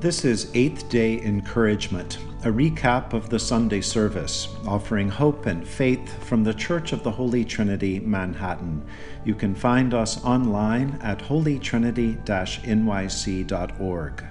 This is Eighth Day Encouragement, a recap of the Sunday service, offering hope and faith from the Church of the Holy Trinity, Manhattan. You can find us online at holytrinity nyc.org.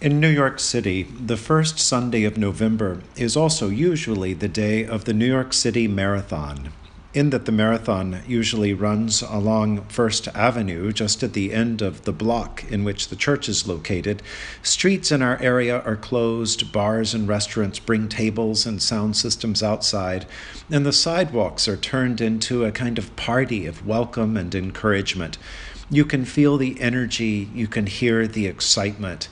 In New York City, the first Sunday of November is also usually the day of the New York City Marathon in that the marathon usually runs along First Avenue, just at the end of the block in which the church is located. Streets in our area are closed, bars and restaurants bring tables and sound systems outside, and the sidewalks are turned into a kind of party of welcome and encouragement. You can feel the energy, you can hear the excitement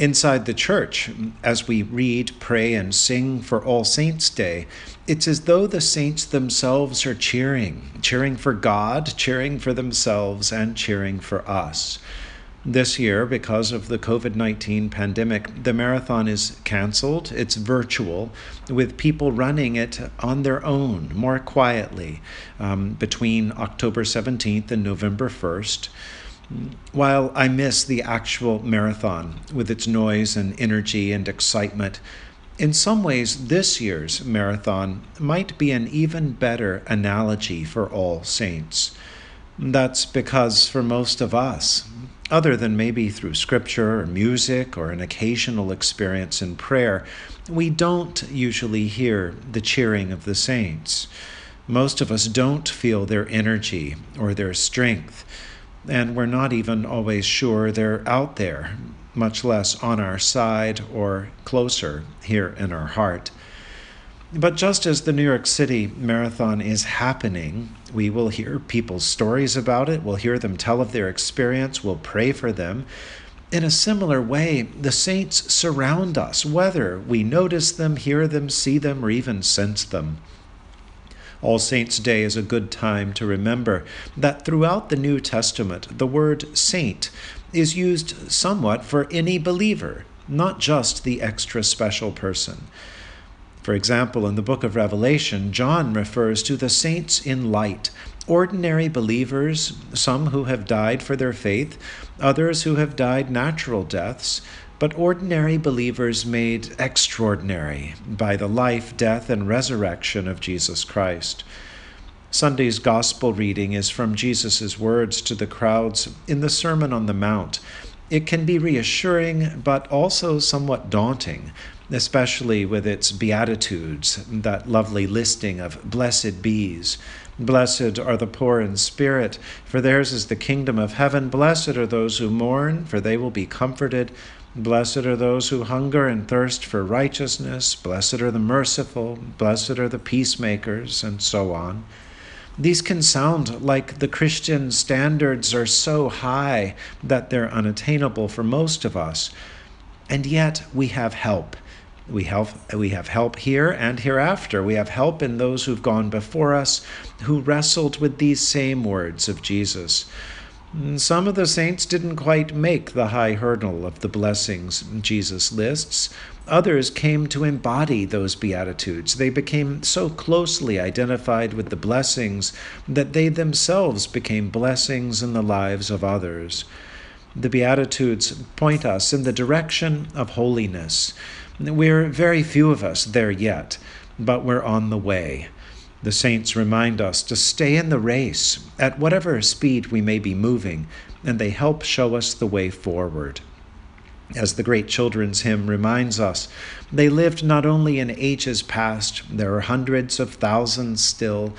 inside the church, as we read, pray, and sing for All Saints' Day, it's as though the saints themselves are cheering, cheering for God, cheering for themselves, and cheering for us. This year, because of the COVID 19 pandemic, the marathon is canceled. It's virtual, with people running it on their own, more quietly, um, between October 17th and November 1st. While I miss the actual marathon with its noise and energy and excitement, in some ways, this year's marathon might be an even better analogy for all saints. That's because for most of us, other than maybe through scripture or music or an occasional experience in prayer, we don't usually hear the cheering of the saints. Most of us don't feel their energy or their strength and we're not even always sure they're out there, much less on our side or closer here in our heart. But just as the New York City Marathon is happening, we will hear people's stories about it, we'll hear them tell of their experience, we'll pray for them. In a similar way, the saints surround us, whether we notice them, hear them, see them, or even sense them. All Saints' Day is a good time to remember that throughout the New Testament, the word saint is used somewhat for any believer, not just the extra special person. For example, in the book of Revelation, John refers to the saints in light, ordinary believers, some who have died for their faith, others who have died natural deaths, but ordinary believers made extraordinary by the life, death, and resurrection of Jesus Christ. Sunday's gospel reading is from Jesus' words to the crowds in the Sermon on the Mount. It can be reassuring, but also somewhat daunting, especially with its Beatitudes, that lovely listing of blessed bees. Blessed are the poor in spirit, for theirs is the kingdom of heaven. Blessed are those who mourn, for they will be comforted. Blessed are those who hunger and thirst for righteousness. Blessed are the merciful. Blessed are the peacemakers, and so on. These can sound like the Christian standards are so high that they're unattainable for most of us. And yet we have help. We have, we have help here and hereafter. We have help in those who've gone before us who wrestled with these same words of Jesus. Mm, some of the saints didn't quite make the high hurdle of the blessings Jesus lists. Others came to embody those Beatitudes. They became so closely identified with the blessings that they themselves became blessings in the lives of others. The Beatitudes point us in the direction of holiness. We're very few of us there yet, but we're on the way. The saints remind us to stay in the race at whatever speed we may be moving, and they help show us the way forward. As the great children's hymn reminds us, they lived not only in ages past, there are hundreds of thousands still.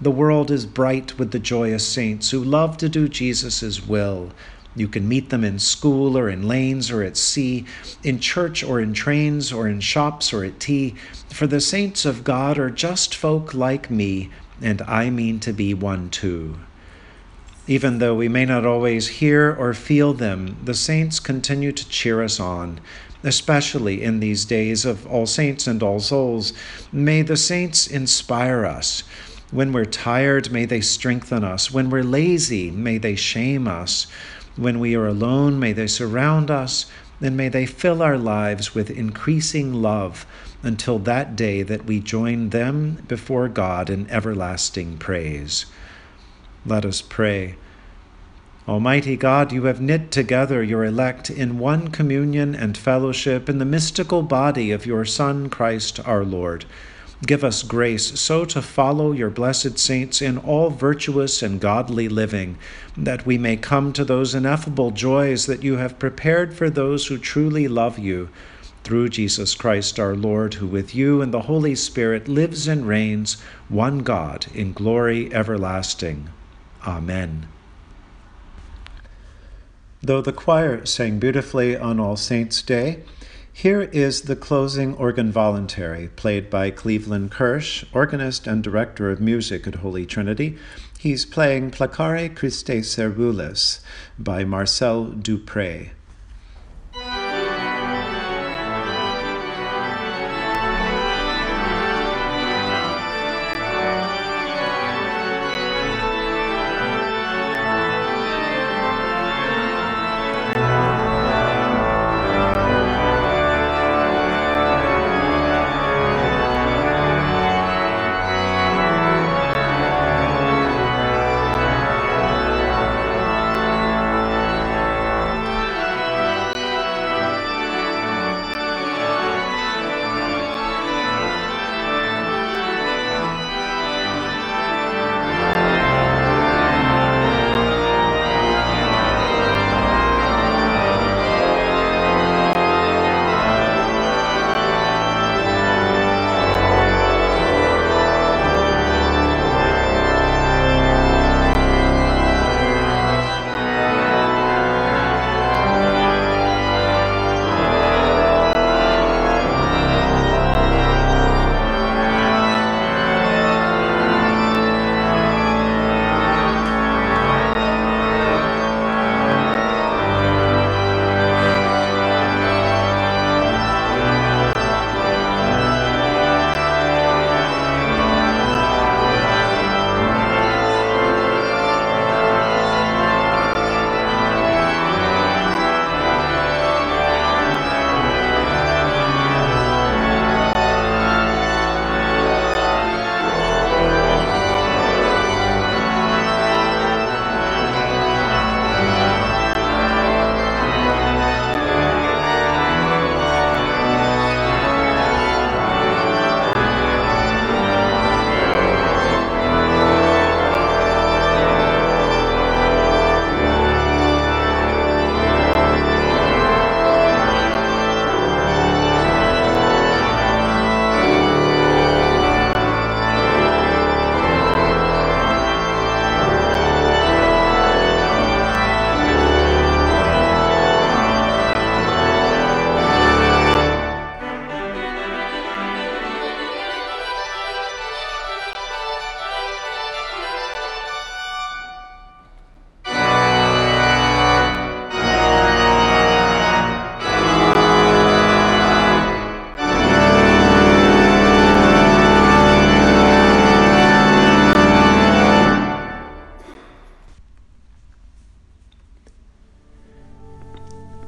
The world is bright with the joyous saints who love to do Jesus' will. You can meet them in school or in lanes or at sea, in church or in trains or in shops or at tea. For the saints of God are just folk like me, and I mean to be one too. Even though we may not always hear or feel them, the saints continue to cheer us on, especially in these days of All Saints and All Souls. May the saints inspire us. When we're tired, may they strengthen us. When we're lazy, may they shame us. When we are alone, may they surround us, and may they fill our lives with increasing love until that day that we join them before God in everlasting praise. Let us pray. Almighty God, you have knit together your elect in one communion and fellowship in the mystical body of your Son, Christ our Lord. Give us grace so to follow your blessed saints in all virtuous and godly living, that we may come to those ineffable joys that you have prepared for those who truly love you. Through Jesus Christ our Lord, who with you and the Holy Spirit lives and reigns, one God, in glory everlasting. Amen. Though the choir sang beautifully on All Saints' Day, here is the closing organ voluntary played by Cleveland Kirsch, organist and director of music at Holy Trinity. He's playing Placare Christe Servulis by Marcel Dupré.